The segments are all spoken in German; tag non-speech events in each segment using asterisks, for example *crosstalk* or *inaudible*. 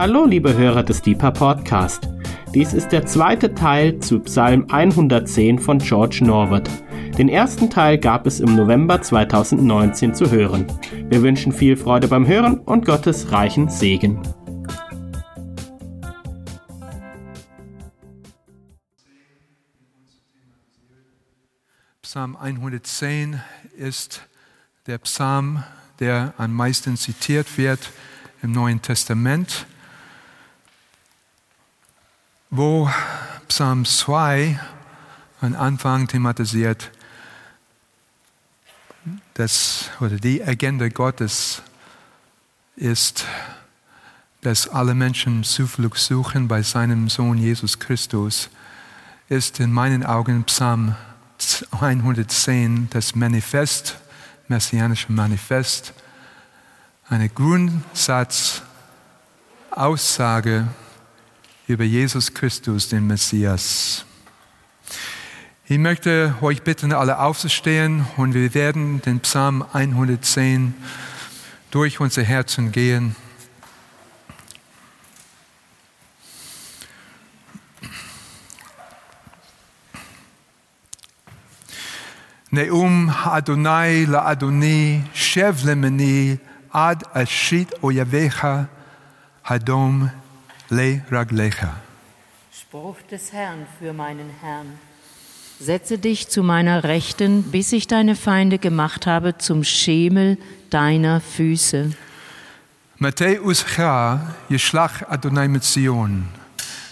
Hallo, liebe Hörer des Deeper Podcast. Dies ist der zweite Teil zu Psalm 110 von George Norwood. Den ersten Teil gab es im November 2019 zu hören. Wir wünschen viel Freude beim Hören und Gottes reichen Segen. Psalm 110 ist der Psalm, der am meisten zitiert wird im Neuen Testament, wo Psalm 2 am Anfang thematisiert, dass, oder die Agenda Gottes ist, dass alle Menschen Zuflucht suchen bei seinem Sohn Jesus Christus, ist in meinen Augen Psalm 110 das Manifest, messianische Manifest, eine Grundsatzaussage über Jesus Christus, den Messias. Ich möchte euch bitten, alle aufzustehen und wir werden den Psalm 110 durch unser Herzen gehen. Neum Adonai la Adoni, Shev lemeni, ad ashit oyavecha, hadom Lei Raglecha. Spruch des Herrn für meinen Herrn. Setze dich zu meiner Rechten, bis ich deine Feinde gemacht habe zum Schemel deiner Füße. Matthäus cha yishlach Adonai mitzion,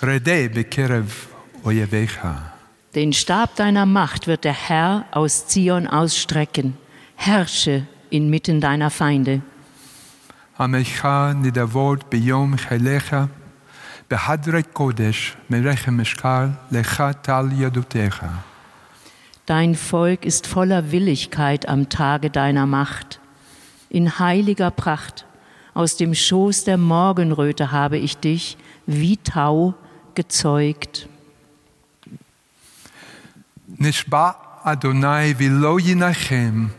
rede bekerev oyevecha. Den Stab deiner Macht wird der Herr aus Zion ausstrecken. Herrsche inmitten deiner Feinde. Amecha nidavod biyom chelecha Behadre Kodesh, Merechem Eshkal, Lecha Tal Yadutecha. Dein Volk ist voller Willigkeit am Tage deiner Macht. In heiliger Pracht, aus dem Schoß der Morgenröte habe ich dich wie Tau gezeugt. Nishba Adonai v'lo yinachem,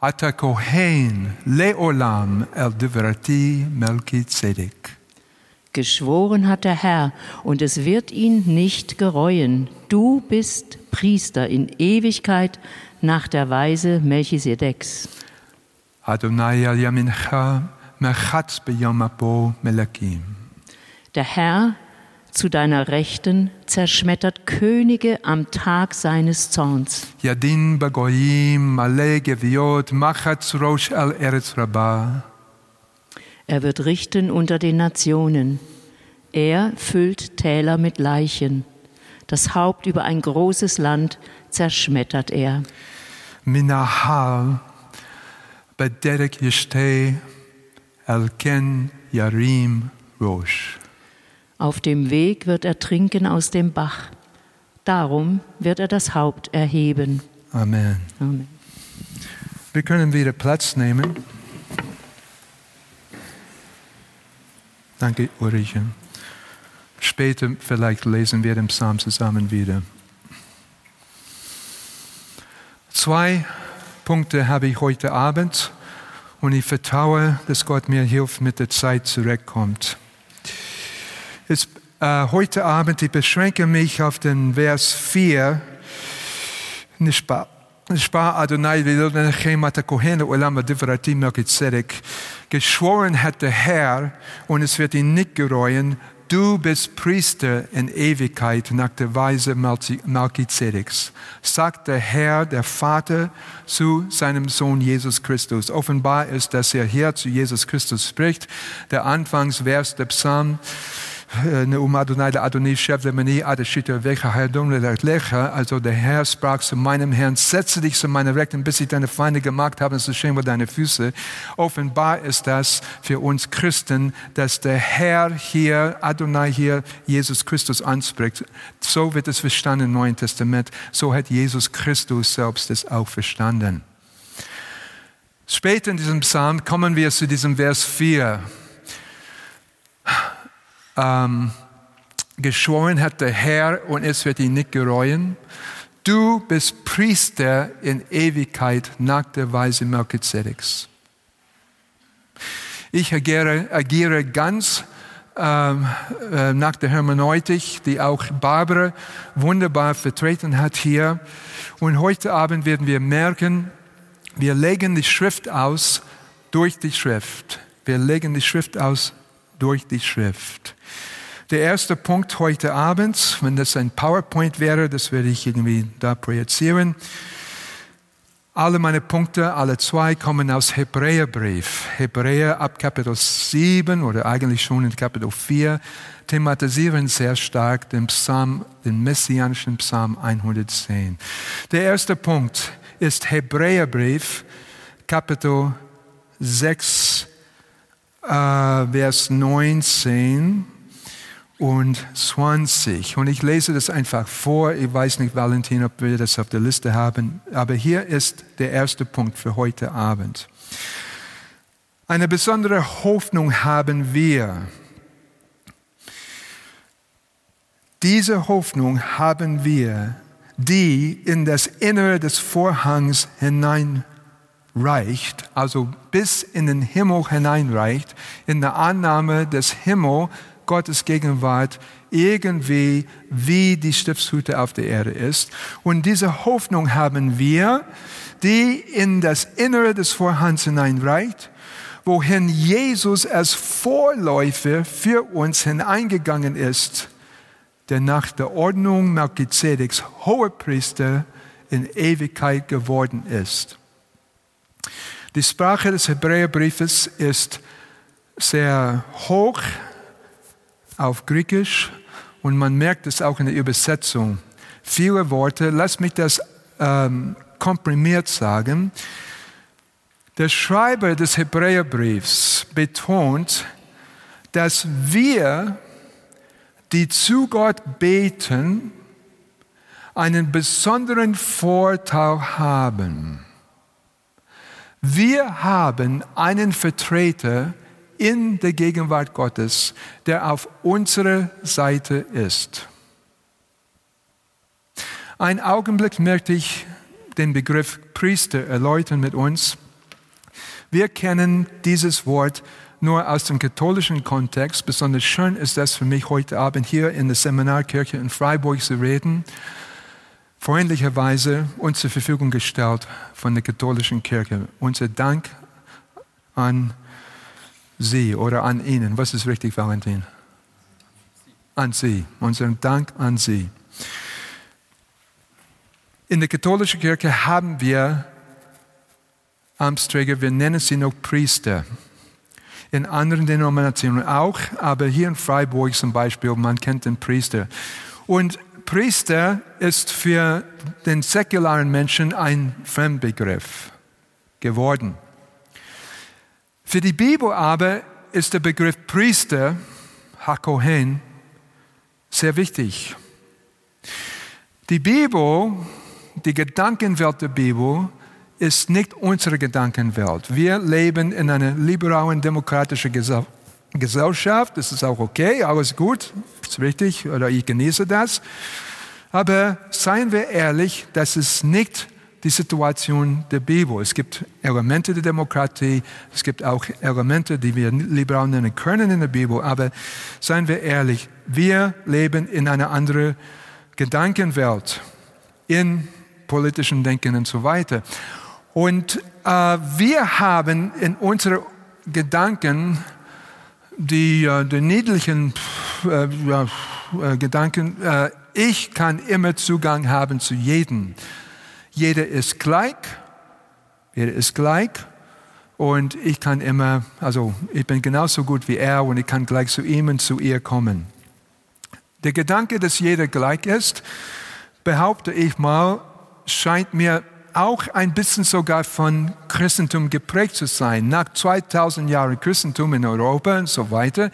ata kohen leolam el divrati melki tzedek. Geschworen hat der Herr, und es wird ihn nicht gereuen. Du bist Priester in Ewigkeit nach der Weise Melchisedeks. Der Herr zu deiner Rechten zerschmettert Könige am Tag seines Zorns. Yadin bagoyim male geviot machatz rosh al eretz rabah. Er wird richten unter den Nationen. Er füllt Täler mit Leichen. Das Haupt über ein großes Land zerschmettert er. מן ההר בדרך ישתה, על כן ירים ראש. Auf dem Weg wird er trinken aus dem Bach. Darum wird er das Haupt erheben. Amen. Amen. Wir können wieder Platz nehmen. Danke, Ulrike. Später vielleicht lesen wir den Psalm zusammen wieder. Zwei Punkte habe ich heute Abend und ich vertraue, dass Gott mir hilft, mit der Zeit zurückkommt. Jetzt, äh, heute Abend, ich beschränke mich auf den Vers 4, nicht bei Spar Adonai Geschworen hat der Herr und es wird ihn nicht gereuen, du bist Priester in Ewigkeit nach der Weise Melchizedeks, sagt der Herr, der Vater, zu seinem Sohn Jesus Christus. Offenbar ist, dass er hier zu Jesus Christus spricht, der Anfangsvers der Psalm. Äh, Neum Adonai, der Adonai, Chef der Meni, Adeshita, ah, Wecha, Hayadom, Lecha. Also der Herr sprach zu meinem Herrn, setze dich zu meiner Rechten, bis ich deine Feinde gemacht habe, es geschehen über deine Füße. Offenbar ist das für uns Christen, dass der Herr hier, Adonai hier, Jesus Christus anspricht. So wird es verstanden im Neuen Testament. So hat Jesus Christus selbst es auch verstanden. Später in diesem Psalm kommen wir zu diesem Vers 4 ähm, geschworen hat der Herr und es wird ihn nicht gereuen. Du bist Priester in Ewigkeit nach der Weise Melchizedeks. Ich agiere, agiere ganz ähm, äh, nach der Hermeneutik, die auch Barbara wunderbar vertreten hat hier. Und heute Abend werden wir merken, wir legen die Schrift aus durch die Schrift. Wir legen die Schrift aus durch die Schrift. Der erste Punkt heute Abend, wenn das ein PowerPoint wäre, das werde ich irgendwie da projizieren. Alle meine Punkte, alle zwei, kommen aus Hebräerbrief. Hebräer ab Kapitel 7 oder eigentlich schon in Kapitel 4 thematisieren sehr stark den Psalm, den messianischen Psalm 110. Der erste Punkt ist Hebräerbrief, Kapitel 6, äh, Vers 19 und 20. Und ich lese das einfach vor. Ich weiß nicht, Valentin, ob wir das auf der Liste haben. Aber hier ist der erste Punkt für heute Abend. Eine besondere Hoffnung haben wir. Diese Hoffnung haben wir, die in das Innere des Vorhangs hineinreicht, also bis in den Himmel hineinreicht, in der Annahme des Himmels Gottes Gegenwart irgendwie wie die Stiftshütte auf der Erde ist. Und diese Hoffnung haben wir, die in das Innere des Vorhangs hineinreicht, wohin Jesus als Vorläufer für uns hineingegangen ist, der nach der Ordnung Melchizedeks Hohepriester in Ewigkeit geworden ist. Die Sprache des Hebräerbriefes ist sehr hoch, auf Griechisch und man merkt es auch in der Übersetzung. Viele Worte, lass mich das ähm, komprimiert sagen. Der Schreiber des Hebräerbriefs betont, dass wir, die zu Gott beten, einen besonderen Vorteil haben. Wir haben einen Vertreter, in der Gegenwart Gottes, der auf unserer Seite ist. Ein Augenblick möchte ich den Begriff Priester erläutern mit uns. Wir kennen dieses Wort nur aus dem katholischen Kontext. Besonders schön ist das für mich heute Abend hier in der Seminarkirche in Freiburg zu reden. Freundlicherweise uns zur Verfügung gestellt von der katholischen Kirche. Unser Dank an Sie oder an Ihnen. Was ist richtig, Valentin? An Sie. Unseren Dank an Sie. In der katholischen Kirche haben wir Amtsträger, wir nennen sie noch Priester. In anderen Denominationen auch, aber hier in Freiburg zum Beispiel, man kennt den Priester. Und Priester ist für den säkularen Menschen ein Fremdbegriff geworden. Für die Bibel aber ist der Begriff Priester, Hakohen, sehr wichtig. Die Bibel, die Gedankenwelt der Bibel, ist nicht unsere Gedankenwelt. Wir leben in einer liberalen, demokratischen Gesellschaft. Das ist auch okay, alles gut, ist richtig, oder ich genieße das. Aber seien wir ehrlich, das ist nicht die Situation der Bibel. Es gibt Elemente der Demokratie, es gibt auch Elemente, die wir liberal nennen können in der Bibel, aber seien wir ehrlich, wir leben in einer anderen Gedankenwelt, in politischen Denken und so weiter. Und äh, wir haben in unseren Gedanken die, äh, die niedlichen äh, äh, Gedanken, äh, ich kann immer Zugang haben zu jedem. Jeder ist gleich, jeder ist gleich und ich kann immer, also ich bin genauso gut wie er und ich kann gleich zu ihm und zu ihr kommen. Der Gedanke, dass jeder gleich ist, behaupte ich mal, scheint mir auch ein bisschen sogar von Christentum geprägt zu sein. Nach 2000 Jahren Christentum in Europa und so weiter,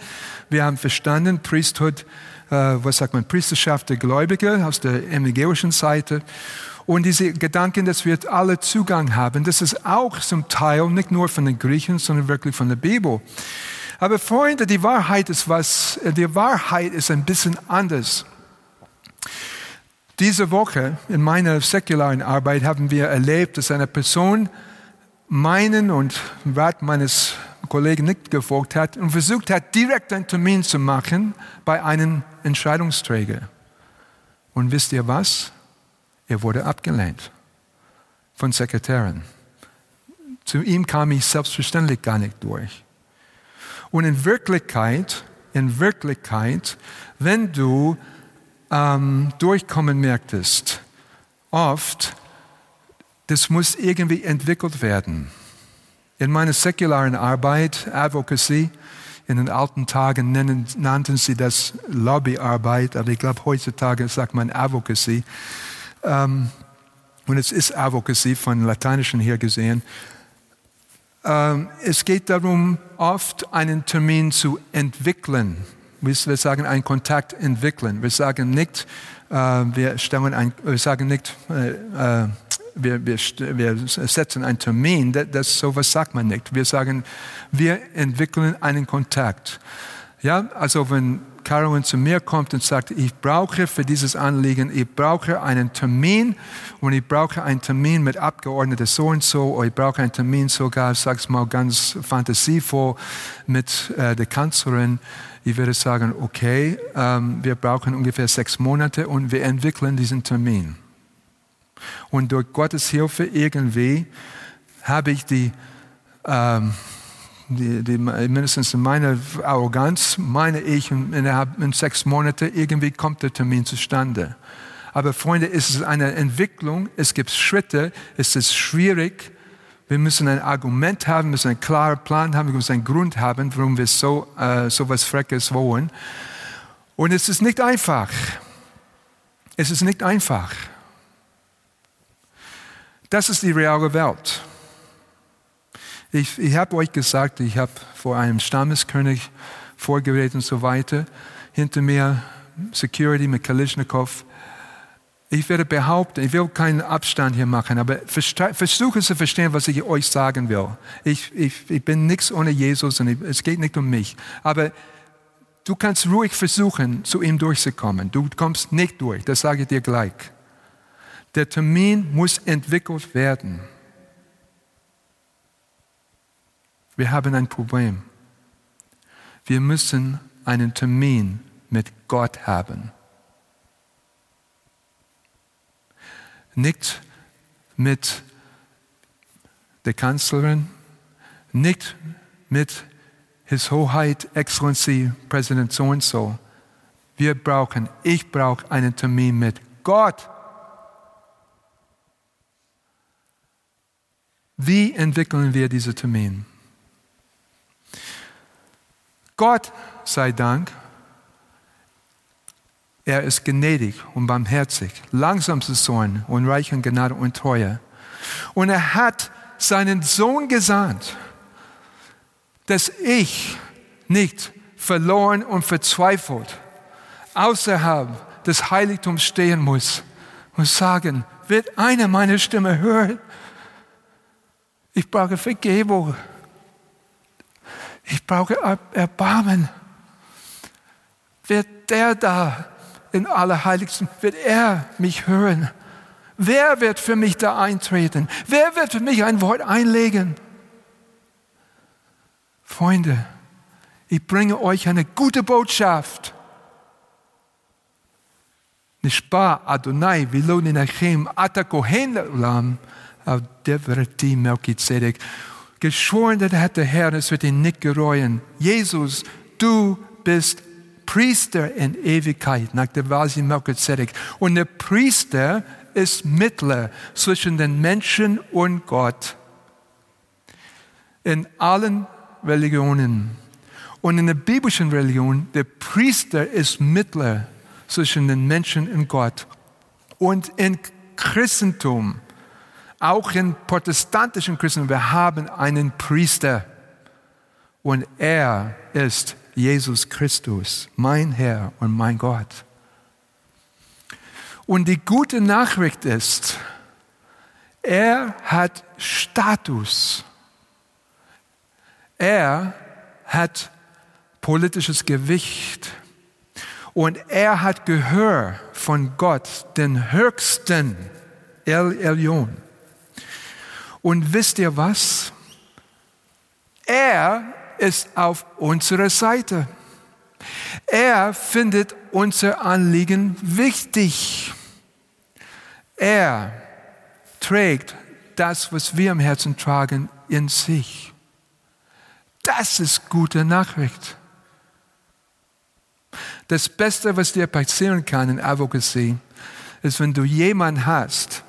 wir haben verstanden, Priesthood, äh, was sagt man, Priesterschaft der Gläubiger aus der evangelischen Seite. Und diese Gedanken, dass wir alle Zugang haben, das ist auch zum Teil nicht nur von den Griechen, sondern wirklich von der Bibel. Aber Freunde, die Wahrheit ist was, die Wahrheit ist ein bisschen anders. Diese Woche in meiner säkularen Arbeit haben wir erlebt, dass eine Person meinen und Rat meines Kollegen nicht gefolgt hat und versucht hat, direkt einen Termin zu machen bei einem Entscheidungsträger. Und wisst ihr was? Er wurde abgelehnt von Sekretären. Zu ihm kam ich selbstverständlich gar nicht durch. Und in Wirklichkeit, in Wirklichkeit, wenn du ähm, durchkommen merktest, oft, das muss irgendwie entwickelt werden. In meiner säkularen Arbeit, Advocacy, in den alten Tagen nennen, nannten sie das Lobbyarbeit, aber ich glaube heutzutage sagt man Advocacy. Ähm, und es ist Advocacy von Lateinischen her gesehen. Ähm, es geht darum, oft einen Termin zu entwickeln. Wir sagen einen Kontakt entwickeln. Wir sagen nicht, äh, wir, stellen ein, wir sagen nicht, äh, äh, wir, wir, wir, setzen einen Termin, das, das, sowas sagt man nicht. Wir sagen, wir entwickeln einen Kontakt. Ja, also wenn Carolyn zu mir kommt und sagt, ich brauche für dieses Anliegen, ich brauche einen Termin und ich brauche einen Termin mit Abgeordneten so und so, oder ich brauche einen Termin sogar, sag's mal ganz fantasievoll, mit äh, der Kanzlerin. Ich würde sagen, okay, ähm, wir brauchen ungefähr sechs Monate und wir entwickeln diesen Termin. Und durch Gottes Hilfe irgendwie habe ich die, ähm, die, die, mindestens in meiner Arroganz, meine ich, innerhalb in sechs Monaten irgendwie kommt der Termin zustande. Aber Freunde, es ist eine Entwicklung, es gibt Schritte, es ist schwierig. Wir müssen ein Argument haben, müssen einen klaren Plan haben, wir müssen einen Grund haben, warum wir so, äh, so was Freches wollen. Und es ist nicht einfach. Es ist nicht einfach. Das ist die reale Welt. Ich, ich habe euch gesagt, ich habe vor einem Stammeskönig vorgeredet und so weiter. Hinter mir Security mit Kalishnikov. Ich werde behaupten, ich will keinen Abstand hier machen, aber versuche zu verstehen, was ich euch sagen will. Ich, ich, ich bin nichts ohne Jesus und ich, es geht nicht um mich. Aber du kannst ruhig versuchen, zu ihm durchzukommen. Du kommst nicht durch, das sage ich dir gleich. Der Termin muss entwickelt werden. Wir haben ein Problem. Wir müssen einen Termin mit Gott haben. Nicht mit der Kanzlerin, nicht mit His Hoheit, Excellency, Präsident so und so. Wir brauchen, ich brauche einen Termin mit Gott. Wie entwickeln wir diesen Termin? Gott sei Dank, er ist gnädig und barmherzig, langsam zu Zorn und reich an Gnade und Treue. Und er hat seinen Sohn gesandt, dass ich nicht verloren und verzweifelt außerhalb des Heiligtums stehen muss und sagen, wird einer meine Stimme hören? Ich brauche Vergebung. Ich brauche Erbarmen. Wird der da in Allerheiligsten, wird er mich hören? Wer wird für mich da eintreten? Wer wird für mich ein Wort einlegen? Freunde, ich bringe euch eine gute Botschaft. Nishba Adonai viloni nachem atakohen lam auf Devrati Melchizedek. Geschworen hat der Herr, es wird ihn nicht gereuen. Jesus, du bist Priester in Ewigkeit, nach der Weise Melchizedek. Und der Priester ist Mittler zwischen den Menschen und Gott. In allen Religionen und in der biblischen Religion, der Priester ist Mittler zwischen den Menschen und Gott. Und in Christentum auch in protestantischen Christen, wir haben einen Priester und er ist Jesus Christus, mein Herr und mein Gott. Und die gute Nachricht ist, er hat Status. Er hat politisches Gewicht. Und er hat Gehör von Gott, den Höchsten, El Elyon. Und wisst ihr was? Er ist auf unserer Seite. Er findet unser Anliegen wichtig. Er trägt das, was wir im Herzen tragen, in sich. Das ist gute Nachricht. Das Beste, was dir passieren kann in Advocacy, ist, wenn du jemanden hast,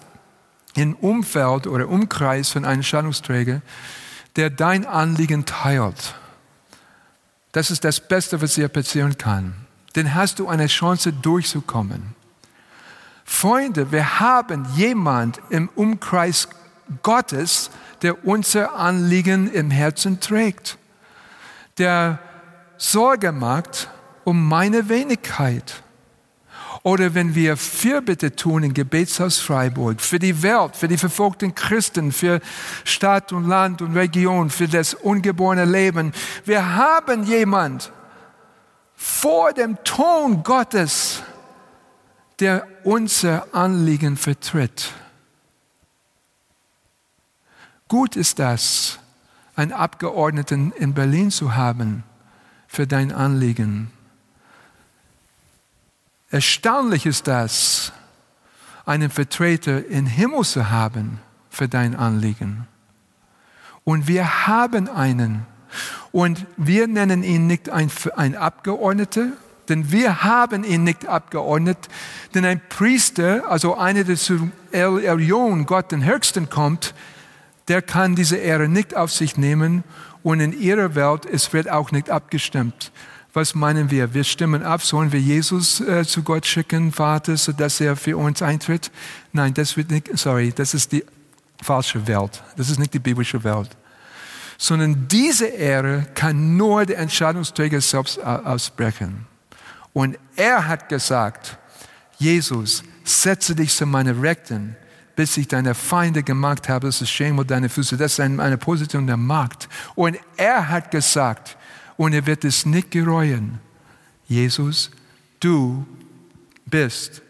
im Umfeld oder Umkreis von einem Scheidungsträger, der dein Anliegen teilt. Das ist das Beste, was dir passieren kann. Dann hast du eine Chance durchzukommen. Freunde, wir haben jemand im Umkreis Gottes, der unser Anliegen im Herzen trägt, der Sorge macht um meine Wenigkeit. Oder wenn wir Fürbitte tun im Gebetshaus Freiburg für die Welt, für die verfolgten Christen, für Stadt und Land und Region, für das ungeborene Leben. Wir haben jemand vor dem Ton Gottes, der unser Anliegen vertritt. Gut ist das, einen Abgeordneten in Berlin zu haben für dein Anliegen. Erstaunlich ist das, einen Vertreter im Himmel zu haben für dein Anliegen. Und wir haben einen. Und wir nennen ihn nicht ein, ein Abgeordneter, denn wir haben ihn nicht abgeordnet, denn ein Priester, also einer, der zu El Elyon, Gott den Höchsten kommt, der kann diese Ehre nicht auf sich nehmen und in ihrer Welt, es wird auch nicht abgestimmt. Was meinen wir? Wir stimmen ab, sollen wir Jesus äh, zu Gott schicken, Vater, sodass er für uns eintritt? Nein, das wird nicht, sorry, das ist die falsche Welt. Das ist nicht die biblische Welt. Sondern diese Ehre kann nur der Entscheidungsträger selbst aussprechen. Und er hat gesagt, Jesus, setze dich zu meiner Rechten, bis ich deine Feinde gemacht habe, das ist Schemel deine Füße. Das ist eine Position der Macht. Und er hat gesagt, und er wird es nicht gereuen. Jesus, du bist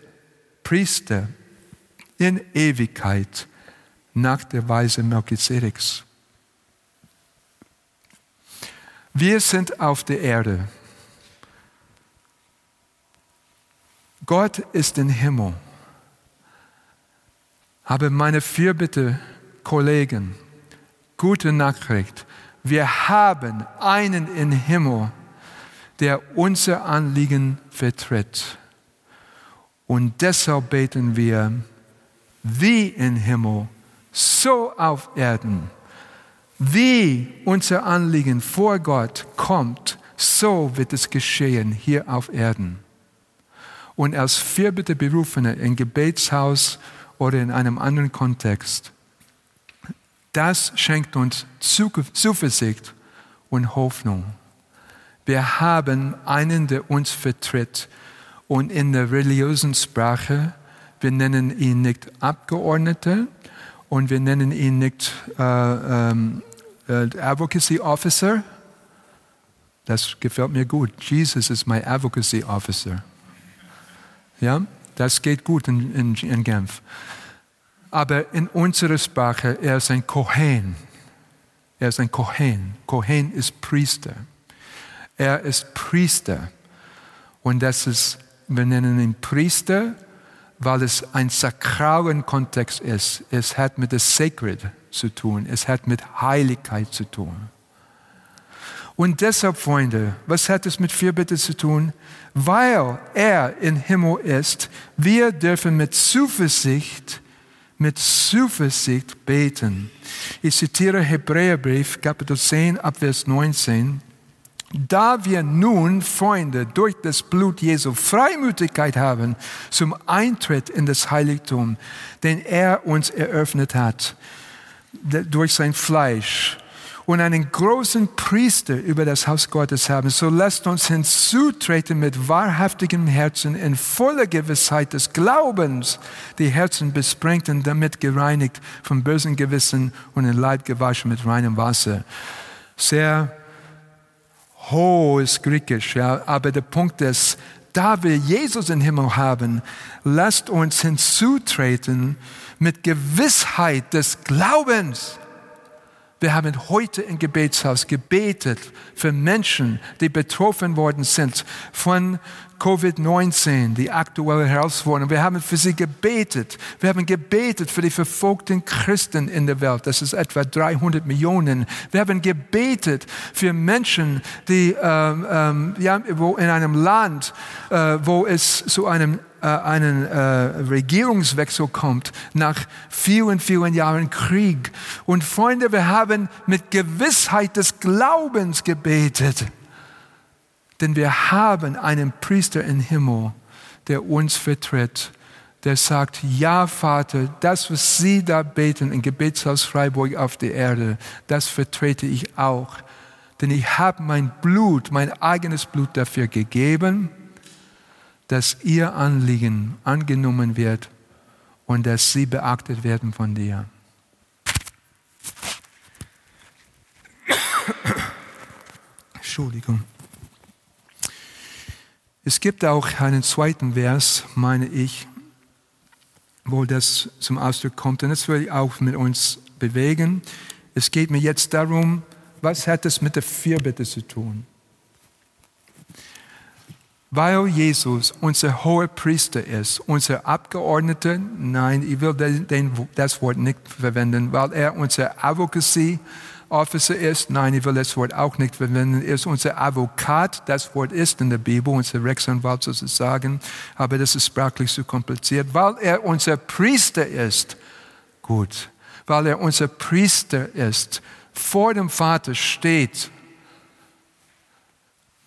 Priester in Ewigkeit nach der Weise Melchizedeks. Wir sind auf der Erde. Gott ist im Himmel. Aber meine Fürbitte, Kollegen, gute Nachricht. Wir haben einen im Himmel, der unser Anliegen vertritt. Und deshalb beten wir, wie im Himmel, so auf Erden. Wie unser Anliegen vor Gott kommt, so wird es geschehen hier auf Erden. Und als Fürbitte Berufene im Gebetshaus oder in einem anderen Kontext das schenkt uns Zuversicht und Hoffnung. Wir haben einen, der uns vertritt. Und in der religiösen Sprache, wir nennen ihn nicht Abgeordneter und wir nennen ihn nicht äh, ähm, äh, Advocacy Officer. Das gefällt mir gut. Jesus ist mein Advocacy Officer. Ja, das geht gut in, in, in Genf. Aber in unserer Sprache, er ist ein Kohen. Er ist ein Kohen. Kohen ist Priester. Er ist Priester. Und das ist, wir nennen ihn Priester, weil es ein sakralen Kontext ist. Es hat mit der Sacred zu tun. Es hat mit Heiligkeit zu tun. Und deshalb, Freunde, was hat es mit Fürbitte zu tun? Weil er im Himmel ist, wir dürfen mit Zuversicht mit Zuversicht beten. Ich zitiere Hebräerbrief, Kapitel 10, Abvers 19. Da wir nun, Freunde, durch das Blut Jesu Freimütigkeit haben zum Eintritt in das Heiligtum, den er uns eröffnet hat, durch sein Fleisch, und einen großen Priester über das Haus Gottes haben, so lasst uns hinzutreten mit wahrhaftigem Herzen in voller Gewissheit des Glaubens, die Herzen besprengt und damit gereinigt vom bösen Gewissen und in Leib gewaschen mit reinem Wasser. Sehr hohes Griechisch, ja, aber der Punkt ist, da wir Jesus im Himmel haben, lasst uns hinzutreten mit Gewissheit des Glaubens Wir haben heute im Gebetshaus gebetet für Menschen, die betroffen worden sind von Covid-19, die aktuelle Herausforderung. Wir haben für sie gebetet. Wir haben gebetet für die verfolgten Christen in der Welt. Das ist etwa 300 Millionen. Wir haben gebetet für Menschen, die ähm, ähm, ja, wo in einem Land, äh, wo es zu einem äh, einen äh, Regierungswechsel kommt nach vielen, vielen Jahren Krieg. Und Freunde, wir haben mit Gewissheit des Glaubens gebetet. Denn wir haben einen Priester im Himmel, der uns vertritt, der sagt, ja Vater, das, was Sie da beten im Gebetshaus Freiburg auf der Erde, das vertrete ich auch. Denn ich habe mein Blut, mein eigenes Blut dafür gegeben, dass Ihr Anliegen angenommen wird und dass Sie beachtet werden von dir. Entschuldigung. Es gibt auch einen zweiten Vers, meine ich, wo das zum Ausdruck kommt. Und das will ich auch mit uns bewegen. Es geht mir jetzt darum, was hat es mit der Fürbitte zu tun? Weil Jesus unser hoher Priester ist, unser Abgeordneter, nein, ich will den, den, das Wort nicht verwenden, weil er unser Advocacy Officer ist. Nein, ich will das Wort auch nicht verwenden. Er ist unser Advokat. Das Wort ist in der Bibel, unser Rechtsanwalt sozusagen. Aber das ist sprachlich zu kompliziert. Weil er unser Priester ist. Gut. Weil er unser Priester ist. Vor dem Vater steht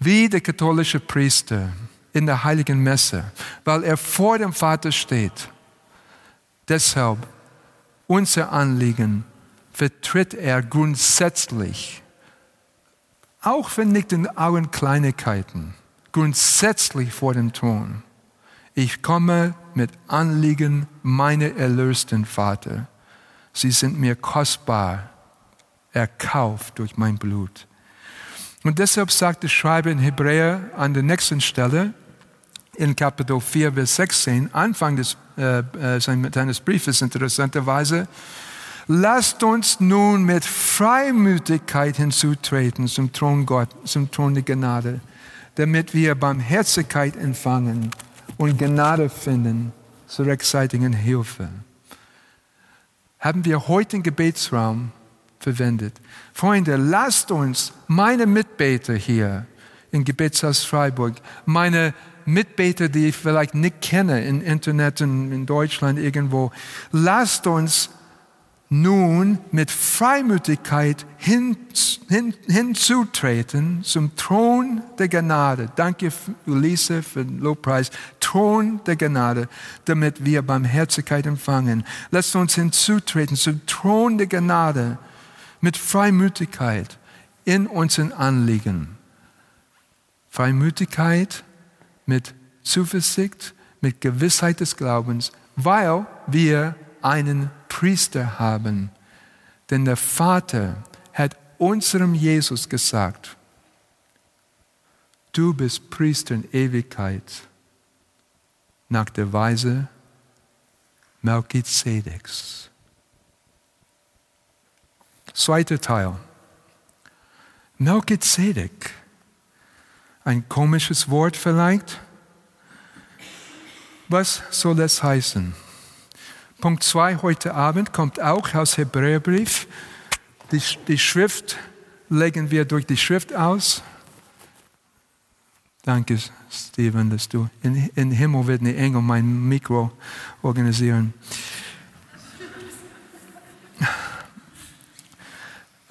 wie der katholische Priester in der heiligen Messe, weil er vor dem Vater steht. Deshalb unser Anliegen vertritt er grundsätzlich, auch wenn nicht in allen Kleinigkeiten, grundsätzlich vor dem Thron. Ich komme mit Anliegen meiner erlösten Vater. Sie sind mir kostbar, erkauft durch mein Blut. Und deshalb sagt der Schreiber in Hebräer an der nächsten Stelle, in Kapitel 4, Vers 16, Anfang des, äh, äh seines Briefes interessanterweise, Lasst uns nun mit Freimütigkeit hinzutreten zum Thron Gott, zum Thron der Gnade, damit wir Barmherzigkeit empfangen und Gnade finden zur rechtzeitigen Hilfe. Haben wir heute den Gebetsraum verwendet. Freunde, lasst uns meine Mitbeter hier im Gebetshaus Freiburg, meine Mitbeter, die ich vielleicht nicht kenne im Internet und in Deutschland irgendwo, lasst uns nun mit Freimütigkeit hin, hin, hinzutreten zum Thron der Gnade. Danke, Ulisse, für den Lobpreis. Thron der Gnade, damit wir Barmherzigkeit empfangen. Lasst uns hinzutreten zum Thron der Gnade mit Freimütigkeit in unseren Anliegen. Freimütigkeit mit Zuversicht, mit Gewissheit des Glaubens, weil wir einen Priester haben. Denn der Vater hat unserem Jesus gesagt, du bist Priester in Ewigkeit nach der Weise Melchizedeks. Zweiter Teil. Melchizedek. Ein komisches Wort vielleicht. Was soll das heißen? Punkt 2 heute Abend kommt auch aus Hebräerbrief. Die, die Schrift legen wir durch die Schrift aus. Danke, Steven, dass du in, in Himmel wird eine Engel mein Mikro organisieren.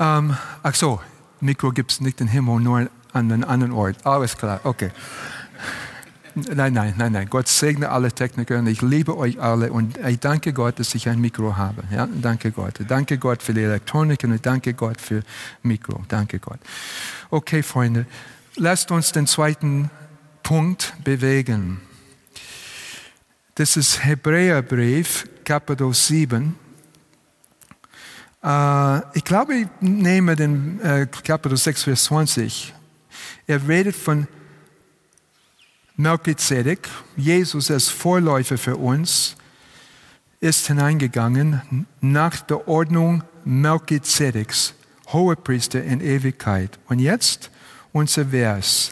Ähm, ach so, Mikro gibt es nicht im Himmel, nur an einem anderen Ort. Alles klar, okay. Nein, nein, nein, nein. Gott segne alle Techniker und ich liebe euch alle und ich danke Gott, dass ich ein Mikro habe. Ja, danke Gott. Danke Gott für die Elektronik und danke Gott für Mikro. Danke Gott. Okay, Freunde, lasst uns den zweiten Punkt bewegen. Das ist Hebräerbrief, Kapitel 7. Äh, ich glaube, ich nehme den äh, Kapitel 6, Vers 20. Er redet von Melchizedek, Jesus als Vorläufer für uns, ist hineingegangen nach der Ordnung Melchizedeks Hohepriester in Ewigkeit. Und jetzt unser Vers.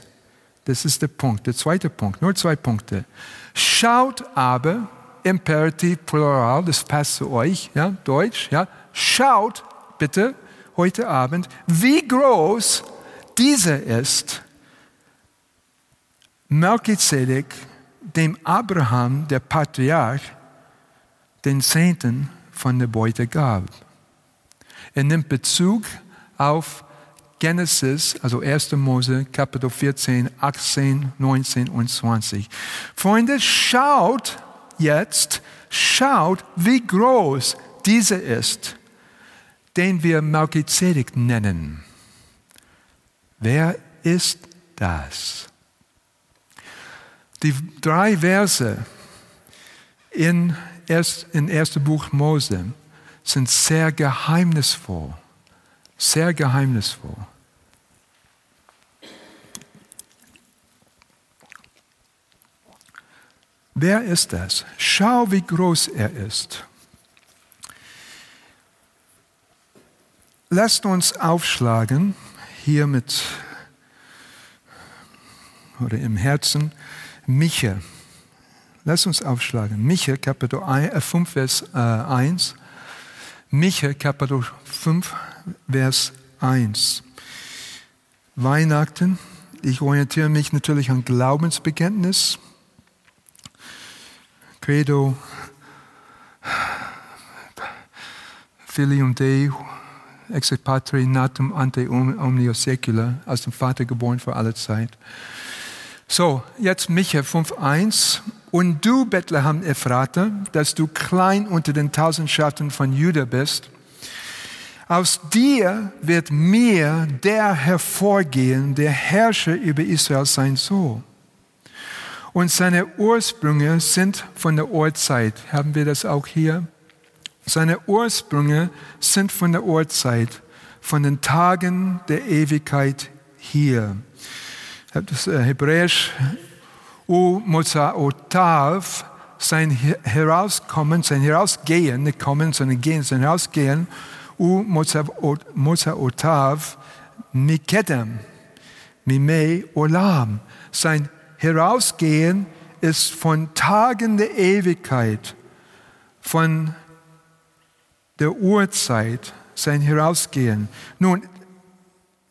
Das ist der Punkt, der zweite Punkt, nur zwei Punkte. Schaut aber, Imperativ Plural, das passt zu euch, ja, Deutsch, ja. Schaut bitte heute Abend, wie groß dieser ist. Melchizedek, dem Abraham, der Patriarch, den Zehnten von der Beute gab. Er nimmt Bezug auf Genesis, also 1. Mose, Kapitel 14, 18, 19 und 20. Freunde, schaut jetzt, schaut, wie groß dieser ist, den wir Melchizedek nennen. Wer ist das? Die drei Verse in, erst, in 1. Buch Mose sind sehr geheimnisvoll, sehr geheimnisvoll. Wer ist das? Schau, wie groß er ist. Lasst uns aufschlagen, hier mit oder im Herzen, Micha. Lasst uns aufschlagen. Micha, Kapitel 5, äh, Vers 1. Äh, Micha, Kapitel 5, Vers 1. Weihnachten. Ich orientiere mich natürlich an Glaubensbekenntnis. Credo, Filium Dei, ex patri natum ante omnio secula, aus dem Vater geboren für alle Zeit. So, jetzt Micha 5,1. Und du, Bethlehem Ephrata, dass du klein unter den Tausendschaften von Juda bist, aus dir wird mir der hervorgehen, der Herrscher über Israel sein soll. Und seine Ursprünge sind von der Urzeit. Haben wir das auch hier? Seine Ursprünge sind von der Urzeit, von den Tagen der Ewigkeit hier. Das äh, Hebräisch U Otav, sein Herauskommen, sein Herausgehen, nicht kommen, sondern gehen, sein Herausgehen, U Otav, Mikedem, Mimei Olam, sein Herausgehen ist von Tagen der Ewigkeit, von der Urzeit, sein Herausgehen. Nun,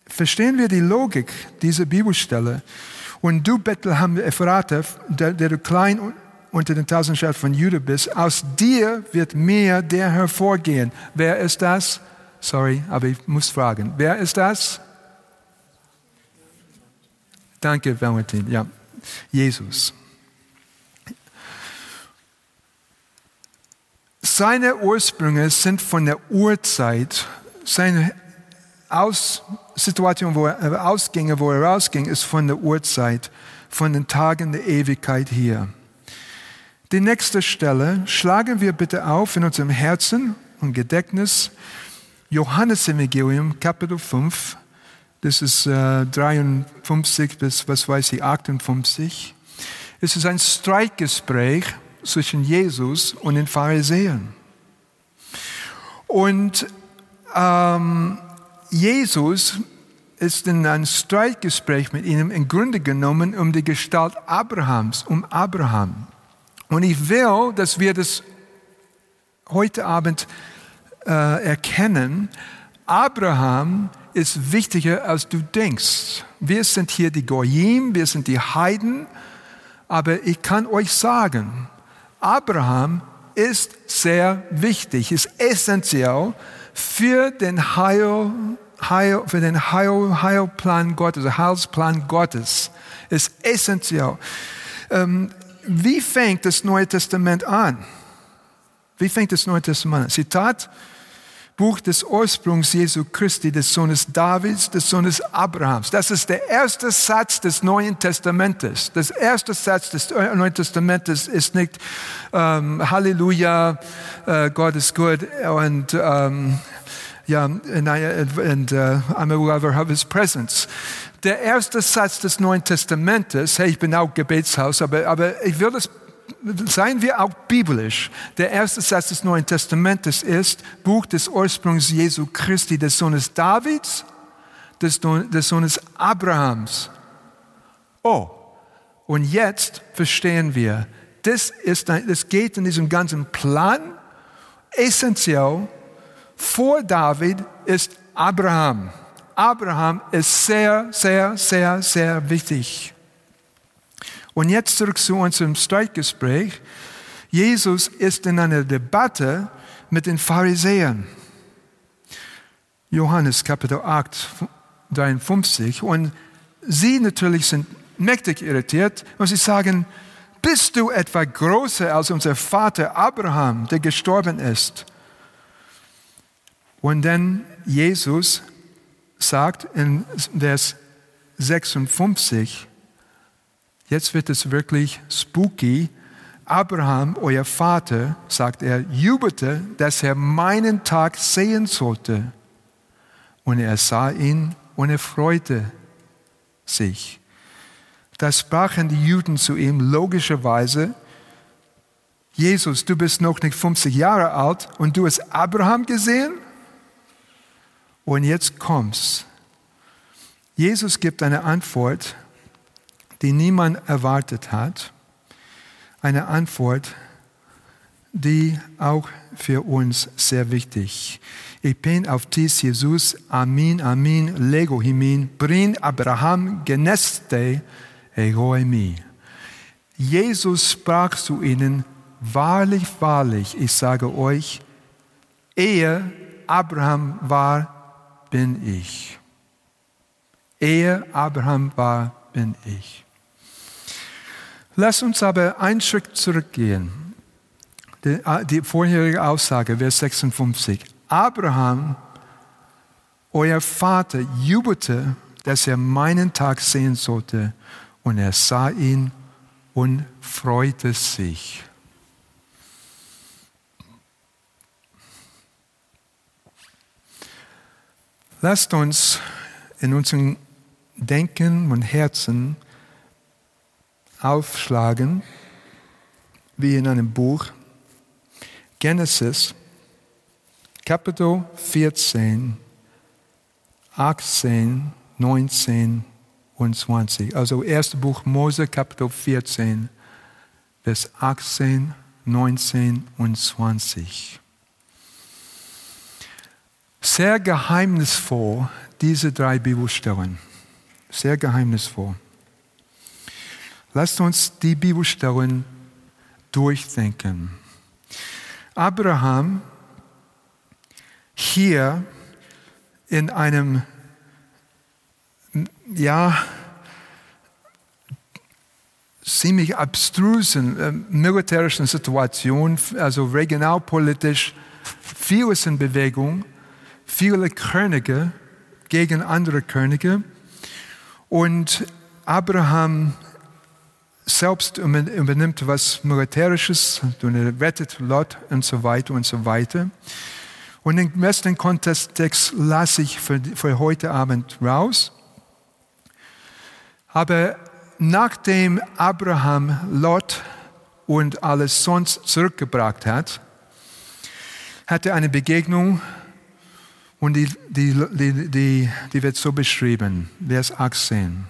verstehen wir die Logik dieser Bibelstelle? Und du, Bethlehem Ephrata, der, der du klein unter den Tausendschaften von Judah bist, aus dir wird mehr der hervorgehen. Wer ist das? Sorry, aber ich muss fragen. Wer ist das? Danke, Valentin. Ja. Jesus. Seine Ursprünge sind von der Urzeit, seine Aus Situation, wo er ausging, wo er rausging, ist von der Urzeit, von den Tagen der Ewigkeit hier. Die nächste Stelle schlagen wir bitte auf in unserem Herzen und Gedächtnis. Johannes Evangelium, Kapitel 5, das ist äh, 53 bis, was weiß ich, 58. Es ist ein Streitgespräch zwischen Jesus und den Pharisäern. Und ähm, Jesus ist in ein Streitgespräch mit ihnen im Grunde genommen um die Gestalt Abrahams, um Abraham. Und ich will, dass wir das heute Abend äh, erkennen. Abraham ist wichtiger, als du denkst. Wir sind hier die Goyim, wir sind die Heiden, aber ich kann euch sagen, Abraham ist sehr wichtig, ist essentiell für den Heil, Heil für den Heil, Heilplan Gottes, Heilsplan Gottes, ist essentiell. Ähm, wie fängt das Neue Testament an? Wie fängt das Neue Testament an? Zitat, Buch des Ursprungs Jesu Christi, des Sohnes Davids, des Sohnes Abrahams. Das ist der erste Satz des Neuen Testamentes. Das erste Satz des Neuen Testamentes ist nicht ähm, Halleluja, äh, Gott ist gut und ähm, ja, and, and uh, I'm aware of His presence. Der erste Satz des Neuen Testamentes, hey, ich bin auch Gebetshaus, aber, aber ich will das seien wir auch biblisch. Der erste Satz des Neuen Testamentes ist Buch des Ursprungs Jesu Christi, des Sohnes Davids, des, des Sohnes Abrahams. Oh, und jetzt verstehen wir, das, ist das geht in diesem ganzen Plan essentiell. Vor David ist Abraham. Abraham ist sehr, sehr, sehr, sehr wichtig. Und jetzt zurück zu unserem Streitgespräch. Jesus ist in einer Debatte mit den Pharisäern. Johannes Kapitel 8, 53. Und sie natürlich sind mächtig irritiert und sie sagen, bist du etwa größer als unser Vater Abraham, der gestorben ist? Und dann Jesus sagt in Vers 56, jetzt wird es wirklich spooky, Abraham, euer Vater, sagt er, jubelte, dass er meinen Tag sehen sollte. Und er sah ihn und er freute sich. Da sprachen die Juden zu ihm logischerweise, Jesus, du bist noch nicht 50 Jahre alt und du hast Abraham gesehen? Und jetzt kommt's. Jesus gibt eine Antwort, die niemand erwartet hat. Eine Antwort, die auch für uns sehr wichtig. Ich bin auf dies Jesus, Amin, Amin, Lego himin, brin Abraham geneste, egoemi. Jesus sprach zu ihnen, wahrlich, wahrlich, ich sage euch, ehe Abraham war, bin ich. Ehe Abraham war, bin ich. Lass uns aber einen Schritt zurückgehen. Die, die vorherige Aussage, Vers 56. Abraham, euer Vater, jubelte, dass er meinen Tag sehen sollte, und er sah ihn und freute sich. Lasst uns in unserem Denken und Herzen aufschlagen, wie in einem Buch, Genesis, Kapitel 14, 18, 19 und 20. Also erstes Buch Mose, Kapitel 14, Vers 18, 19 und 20. Sehr geheimnisvoll, diese drei Bibelstellen. Sehr geheimnisvoll. Lasst uns die Bibelstellen durchdenken. Abraham hier in einem, ja, ziemlich abstrusen äh, militärischen Situation, also regionalpolitisch, vieles in Bewegung viele Könige gegen andere Könige. Und Abraham selbst übernimmt was Militärisches, rettet Lot und so weiter und so weiter. Und den besten Kontext lasse ich für, für heute Abend raus. Aber nachdem Abraham Lot und alles sonst zurückgebracht hat, hat er eine Begegnung und die, die, die, die, die wird so beschrieben, Vers 18.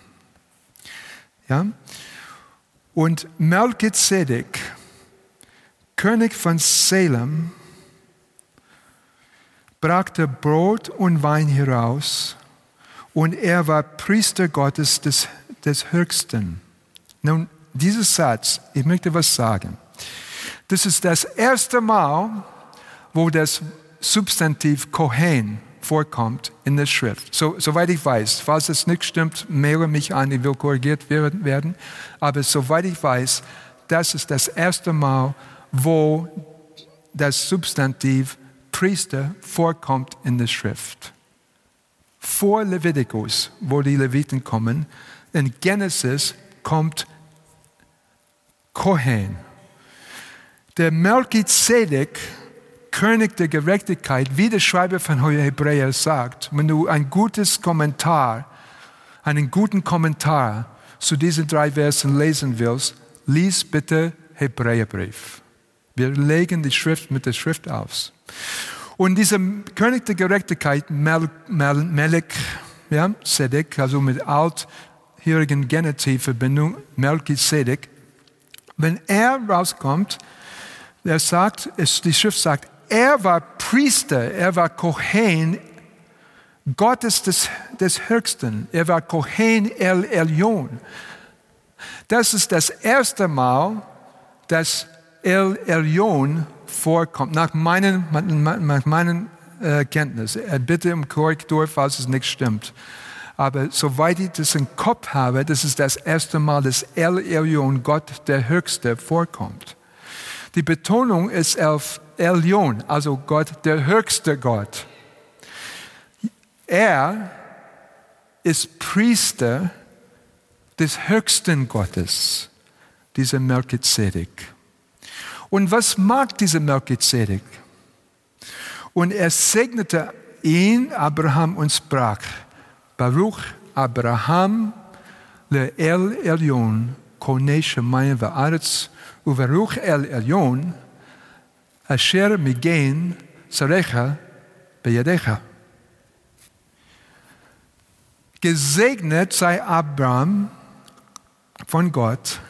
Ja? Und Melchizedek, König von Salem, brachte Brot und Wein heraus und er war Priester Gottes des, des Höchsten. Nun, dieser Satz, ich möchte was sagen. Das ist das erste Mal, wo das Substantiv Kohen vorkommt in der Schrift. So, soweit ich weiß, falls es nicht stimmt, maile mich an, ich will korrigiert werden. Aber soweit ich weiß, das ist das erste Mal, wo das Substantiv Priester vorkommt in der Schrift. Vor Levitikus, wo die Leviten kommen, in Genesis kommt Kohen. Der Melchizedek König der Gerechtigkeit, wie der Schreiber von Hebräer sagt, wenn du ein gutes Kommentar, einen guten Kommentar zu diesen drei Versen lesen willst, lies bitte Hebräerbrief. Wir legen die Schrift mit der Schrift aus. Und dieser König der Gerechtigkeit, Mel, Mel, Melech, ja, Sedek, also mit althörigen Genitivverbindung, Melchizedek, wenn er rauskommt, er sagt, es, die Schrift sagt, er war Priester, er war Kohen Gottes des, des Höchsten. Er war Kohen El Elyon. Das ist das erste Mal, dass El Elyon vorkommt, nach meinen, nach meinen äh, Kenntnis. Äh, bitte um Korrektur, falls es nicht stimmt. Aber soweit ich das im Kopf habe, das ist das erste Mal, dass El Elyon, Gott der Höchste, vorkommt. Die Betonung ist auf Elyon, also Gott, der höchste Gott. Er ist Priester des höchsten Gottes, dieser Melchizedek. Und was mag dieser Melchizedek? Und er segnete ihn, Abraham, und sprach, Baruch Abraham le El Elyon, kone shemayim va'aretz, uvaruch El Elyon, asher migen sarecha beyadecha. Gesegnet sei Abraham von Gott,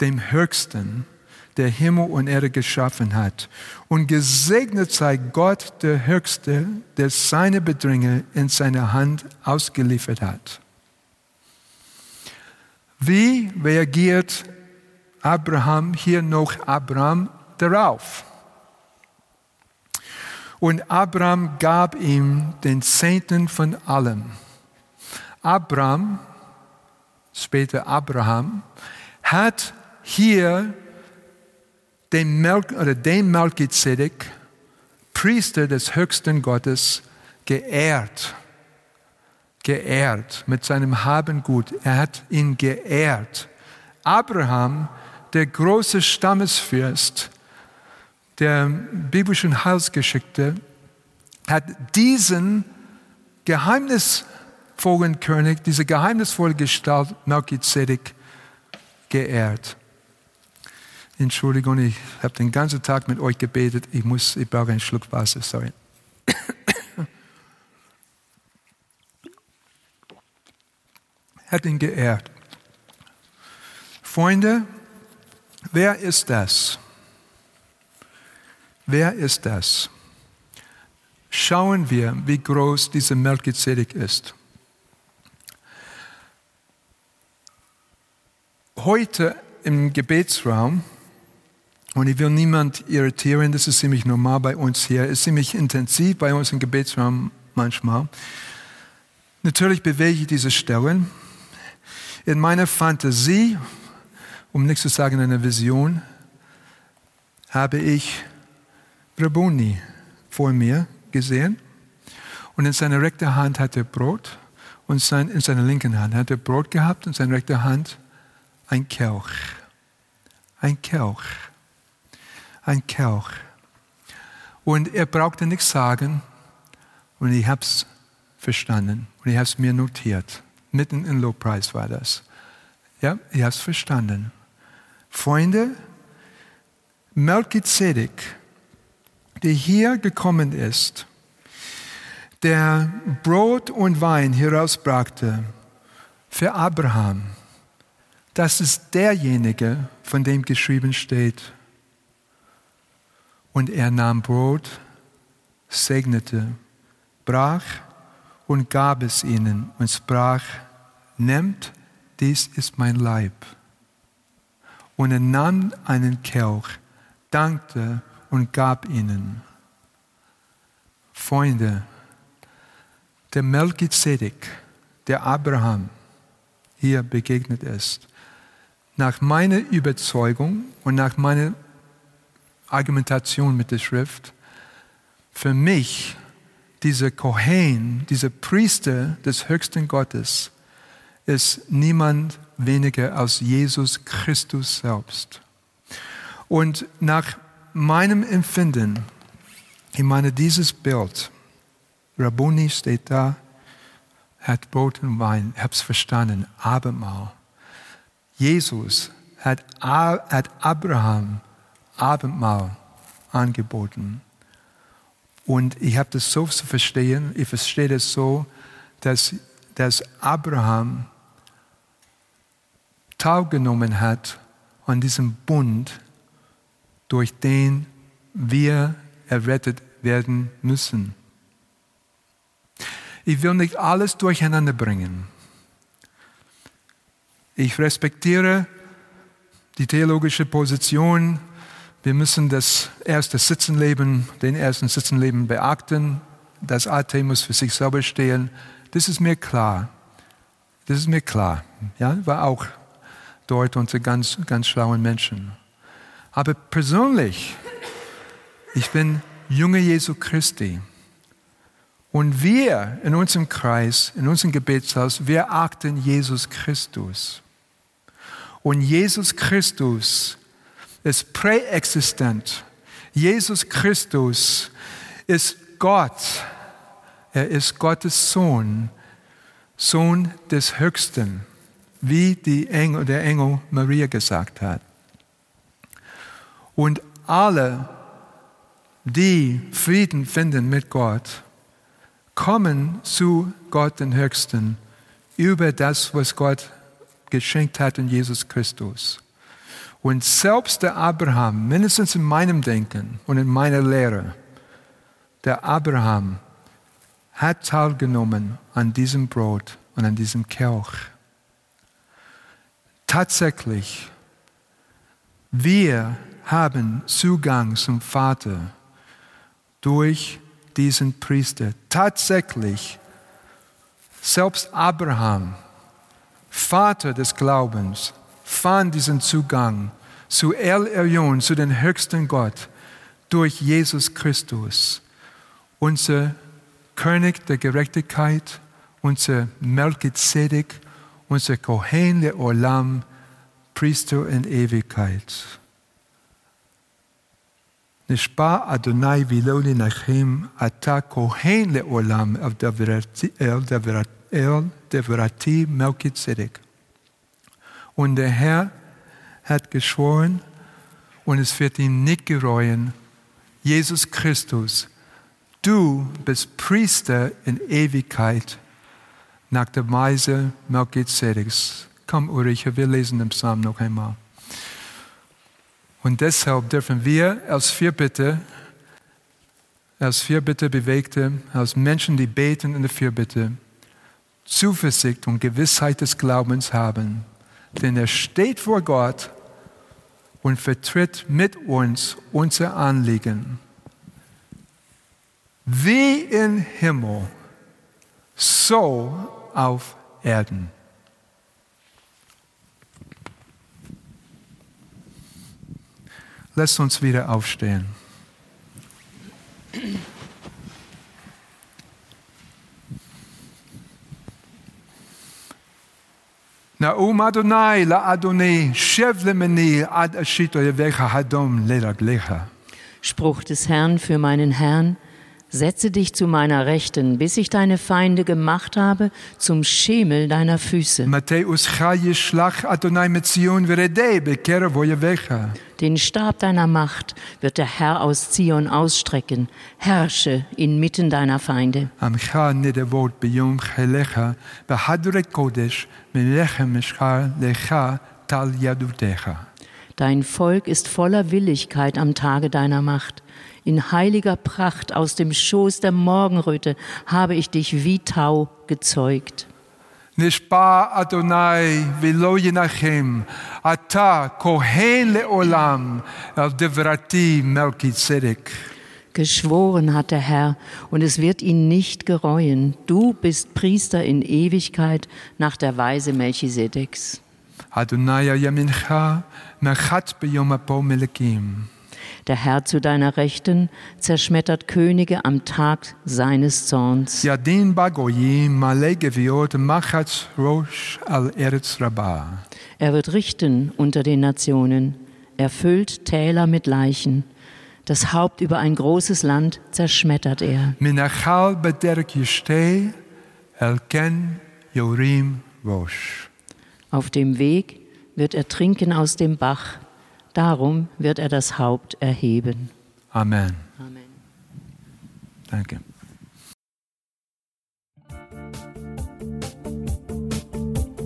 dem Höchsten, der Himmel und Erde geschaffen hat. Und gesegnet sei Gott, der Höchste, der seine Bedränger in seine Hand ausgeliefert hat. Wie reagiert Abraham hier noch Abraham darauf? Und Abraham gab ihm den Zehnten von allem. Abraham, später Abraham, hat hier den, Mel oder den Melchizedek, Priester des höchsten Gottes, geehrt. Geehrt mit seinem Habengut. Er hat ihn geehrt. Abraham, der große Stammesfürst der biblischen Heilsgeschichte, hat diesen geheimnisvollen König, diese geheimnisvolle Gestalt Melchizedek geehrt. Entschuldigung, ich habe den ganzen Tag mit euch gebetet. Ich muss, ich brauche einen Schluck Wasser, sorry. *coughs* hat ihn geehrt. Freunde, wer ist das? Wer ist das? Schauen wir, wie groß dieser Melchizedek ist. Heute im Gebetsraum und ich will niemand irritieren, das ist ziemlich normal bei uns hier, ist ziemlich intensiv bei uns im Gebetsraum manchmal. Natürlich bewege ich diese Stellen. In meiner Fantasie, um nicht zu sagen in einer Vision, habe ich Rabuni vor mir gesehen und in seiner rechten Hand hat er Brot und in seiner linken Hand hat er Brot gehabt und in seiner rechten Hand ein Kelch. Ein Kelch ein Kelch. Und er brauchte nichts sagen und ich habe es verstanden und ich habe es mir notiert. Mitten in Lobpreis war das. Ja, ich habe es verstanden. Freunde, Melchizedek, der hier gekommen ist, der Brot und Wein herausbrachte für Abraham, das ist derjenige, von dem geschrieben steht, und er nahm Brot, segnete, brach und gab es ihnen und sprach, nehmt, dies ist mein Leib. Und er nahm einen Kelch, dankte und gab ihnen. Freunde, der Melchizedek, der Abraham hier begegnet ist, nach meiner Überzeugung und nach meiner Argumentation mit der Schrift. Für mich, dieser Kohen, dieser Priester des höchsten Gottes, ist niemand weniger als Jesus Christus selbst. Und nach meinem Empfinden, ich meine dieses Bild, Rabboni steht da, hat Brot und Wein, es verstanden, Abendmahl. Jesus hat, hat Abraham Abendmahl angeboten. Und ich habe das so zu verstehen, ich verstehe das so, dass, dass Abraham teilgenommen hat an diesem Bund, durch den wir errettet werden müssen. Ich will nicht alles durcheinander bringen. Ich respektiere die theologische Position, wir müssen das erste Sitzenleben, den ersten Sitzenleben beachten. Das AT muss für sich selber stehen. Das ist mir klar. Das ist mir klar. Ja, war auch dort unter ganz, ganz schlauen Menschen. Aber persönlich, ich bin Junge Jesu Christi. Und wir in unserem Kreis, in unserem Gebetshaus, wir achten Jesus Christus. Und Jesus Christus ist präexistent. Jesus Christus ist Gott. Er ist Gottes Sohn, Sohn des Höchsten, wie Engel, der Engel Maria gesagt hat. Und alle, die Frieden finden mit Gott, kommen zu Gott den Höchsten über das, was Gott geschenkt hat in Jesus Christus. Und selbst der Abraham, mindestens in meinem Denken und in meiner Lehre, der Abraham hat teilgenommen an diesem Brot und an diesem Kelch. Tatsächlich, wir haben Zugang zum Vater durch diesen Priester. Tatsächlich, selbst Abraham, Vater des Glaubens, fand diesen Zugang zu El Elyon, zu dem höchsten Gott, durch Jesus Christus, unser König der Gerechtigkeit, unser Melchizedek, unser Kohen der Olam, Priester in Ewigkeit. נשבע אדוני ולא לנחם, אתה כהן לעולם אל דברתי מלכי צדק. Und der Herr hat geschworen und es wird ihn nicht gereuen. Jesus Christus, du bist Priester in Ewigkeit nach der Weise Melchizedeks. Komm, Ulrich, wir lesen den Psalm noch einmal. Und deshalb dürfen wir als Vierbitte, als Vierbitte bewegte, als Menschen, die beten in der Vierbitte, Zuversicht und Gewissheit des Glaubens haben. Denn er steht vor Gott und vertritt mit uns unser Anliegen. Wie im Himmel, so auf Erden. Lass uns wieder aufstehen. Naum Adonai la Adonai, Shev lemeni ad ashito yevecha hadom lelaglecha. Spruch des Herrn für meinen Herrn, setze dich zu meiner Rechten, bis ich deine Feinde gemacht habe, zum Schemel deiner Füße. Den Stab deiner Macht wird der Herr aus Zion ausstrecken. Herrsche inmitten deiner Feinde. Dein Volk ist voller Willigkeit am Tage deiner Macht. In heiliger Pracht aus dem Schoß der Morgenröte habe ich dich wie Tau gezeugt. נשבע אדוני ולא ינחם, אתה כהן לעולם על דברתי מלכי צדק. Geschworen hat der Herr, und es wird ihn nicht gereuen. Du bist Priester in Ewigkeit nach der Weise Melchisedeks. Adonai yamincha nachat beyom apo melekim. Der Herr zu deiner Rechten zerschmettert Könige am Tag seines Zorns. Er wird richten unter den Nationen. Er füllt Täler mit Leichen. Das Haupt über ein großes Land zerschmettert er. Auf dem Weg wird er trinken aus dem Bach, darum wird er das Haupt erheben. Amen. Amen. Danke.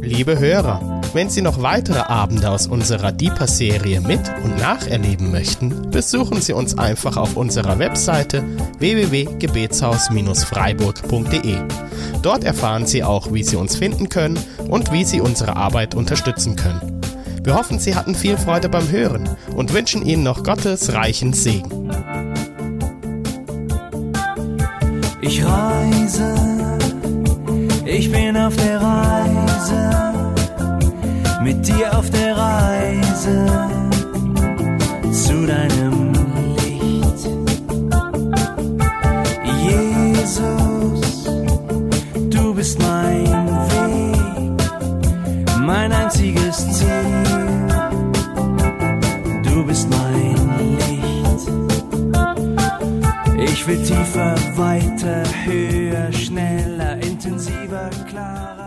Liebe Hörer, wenn Sie noch weitere Abende aus unserer Deeper-Serie mit- und nacherleben möchten, besuchen Sie uns einfach auf unserer Webseite www.gebetshaus-freiburg.de. Dort erfahren Sie auch, wie Sie uns finden können und wie Sie unsere Arbeit unterstützen können. Wir hoffen, Sie hatten viel Freude beim Hören und wünschen Ihnen noch Gottes reichen Segen. Ich reise, ich bin auf der Reise, mit dir auf der Reise zu deinem Licht. Jesus, du bist mein mein einziges Ziel. Du bist mein Licht. Ich will tiefer, weiter, höher, schneller, intensiver, klarer.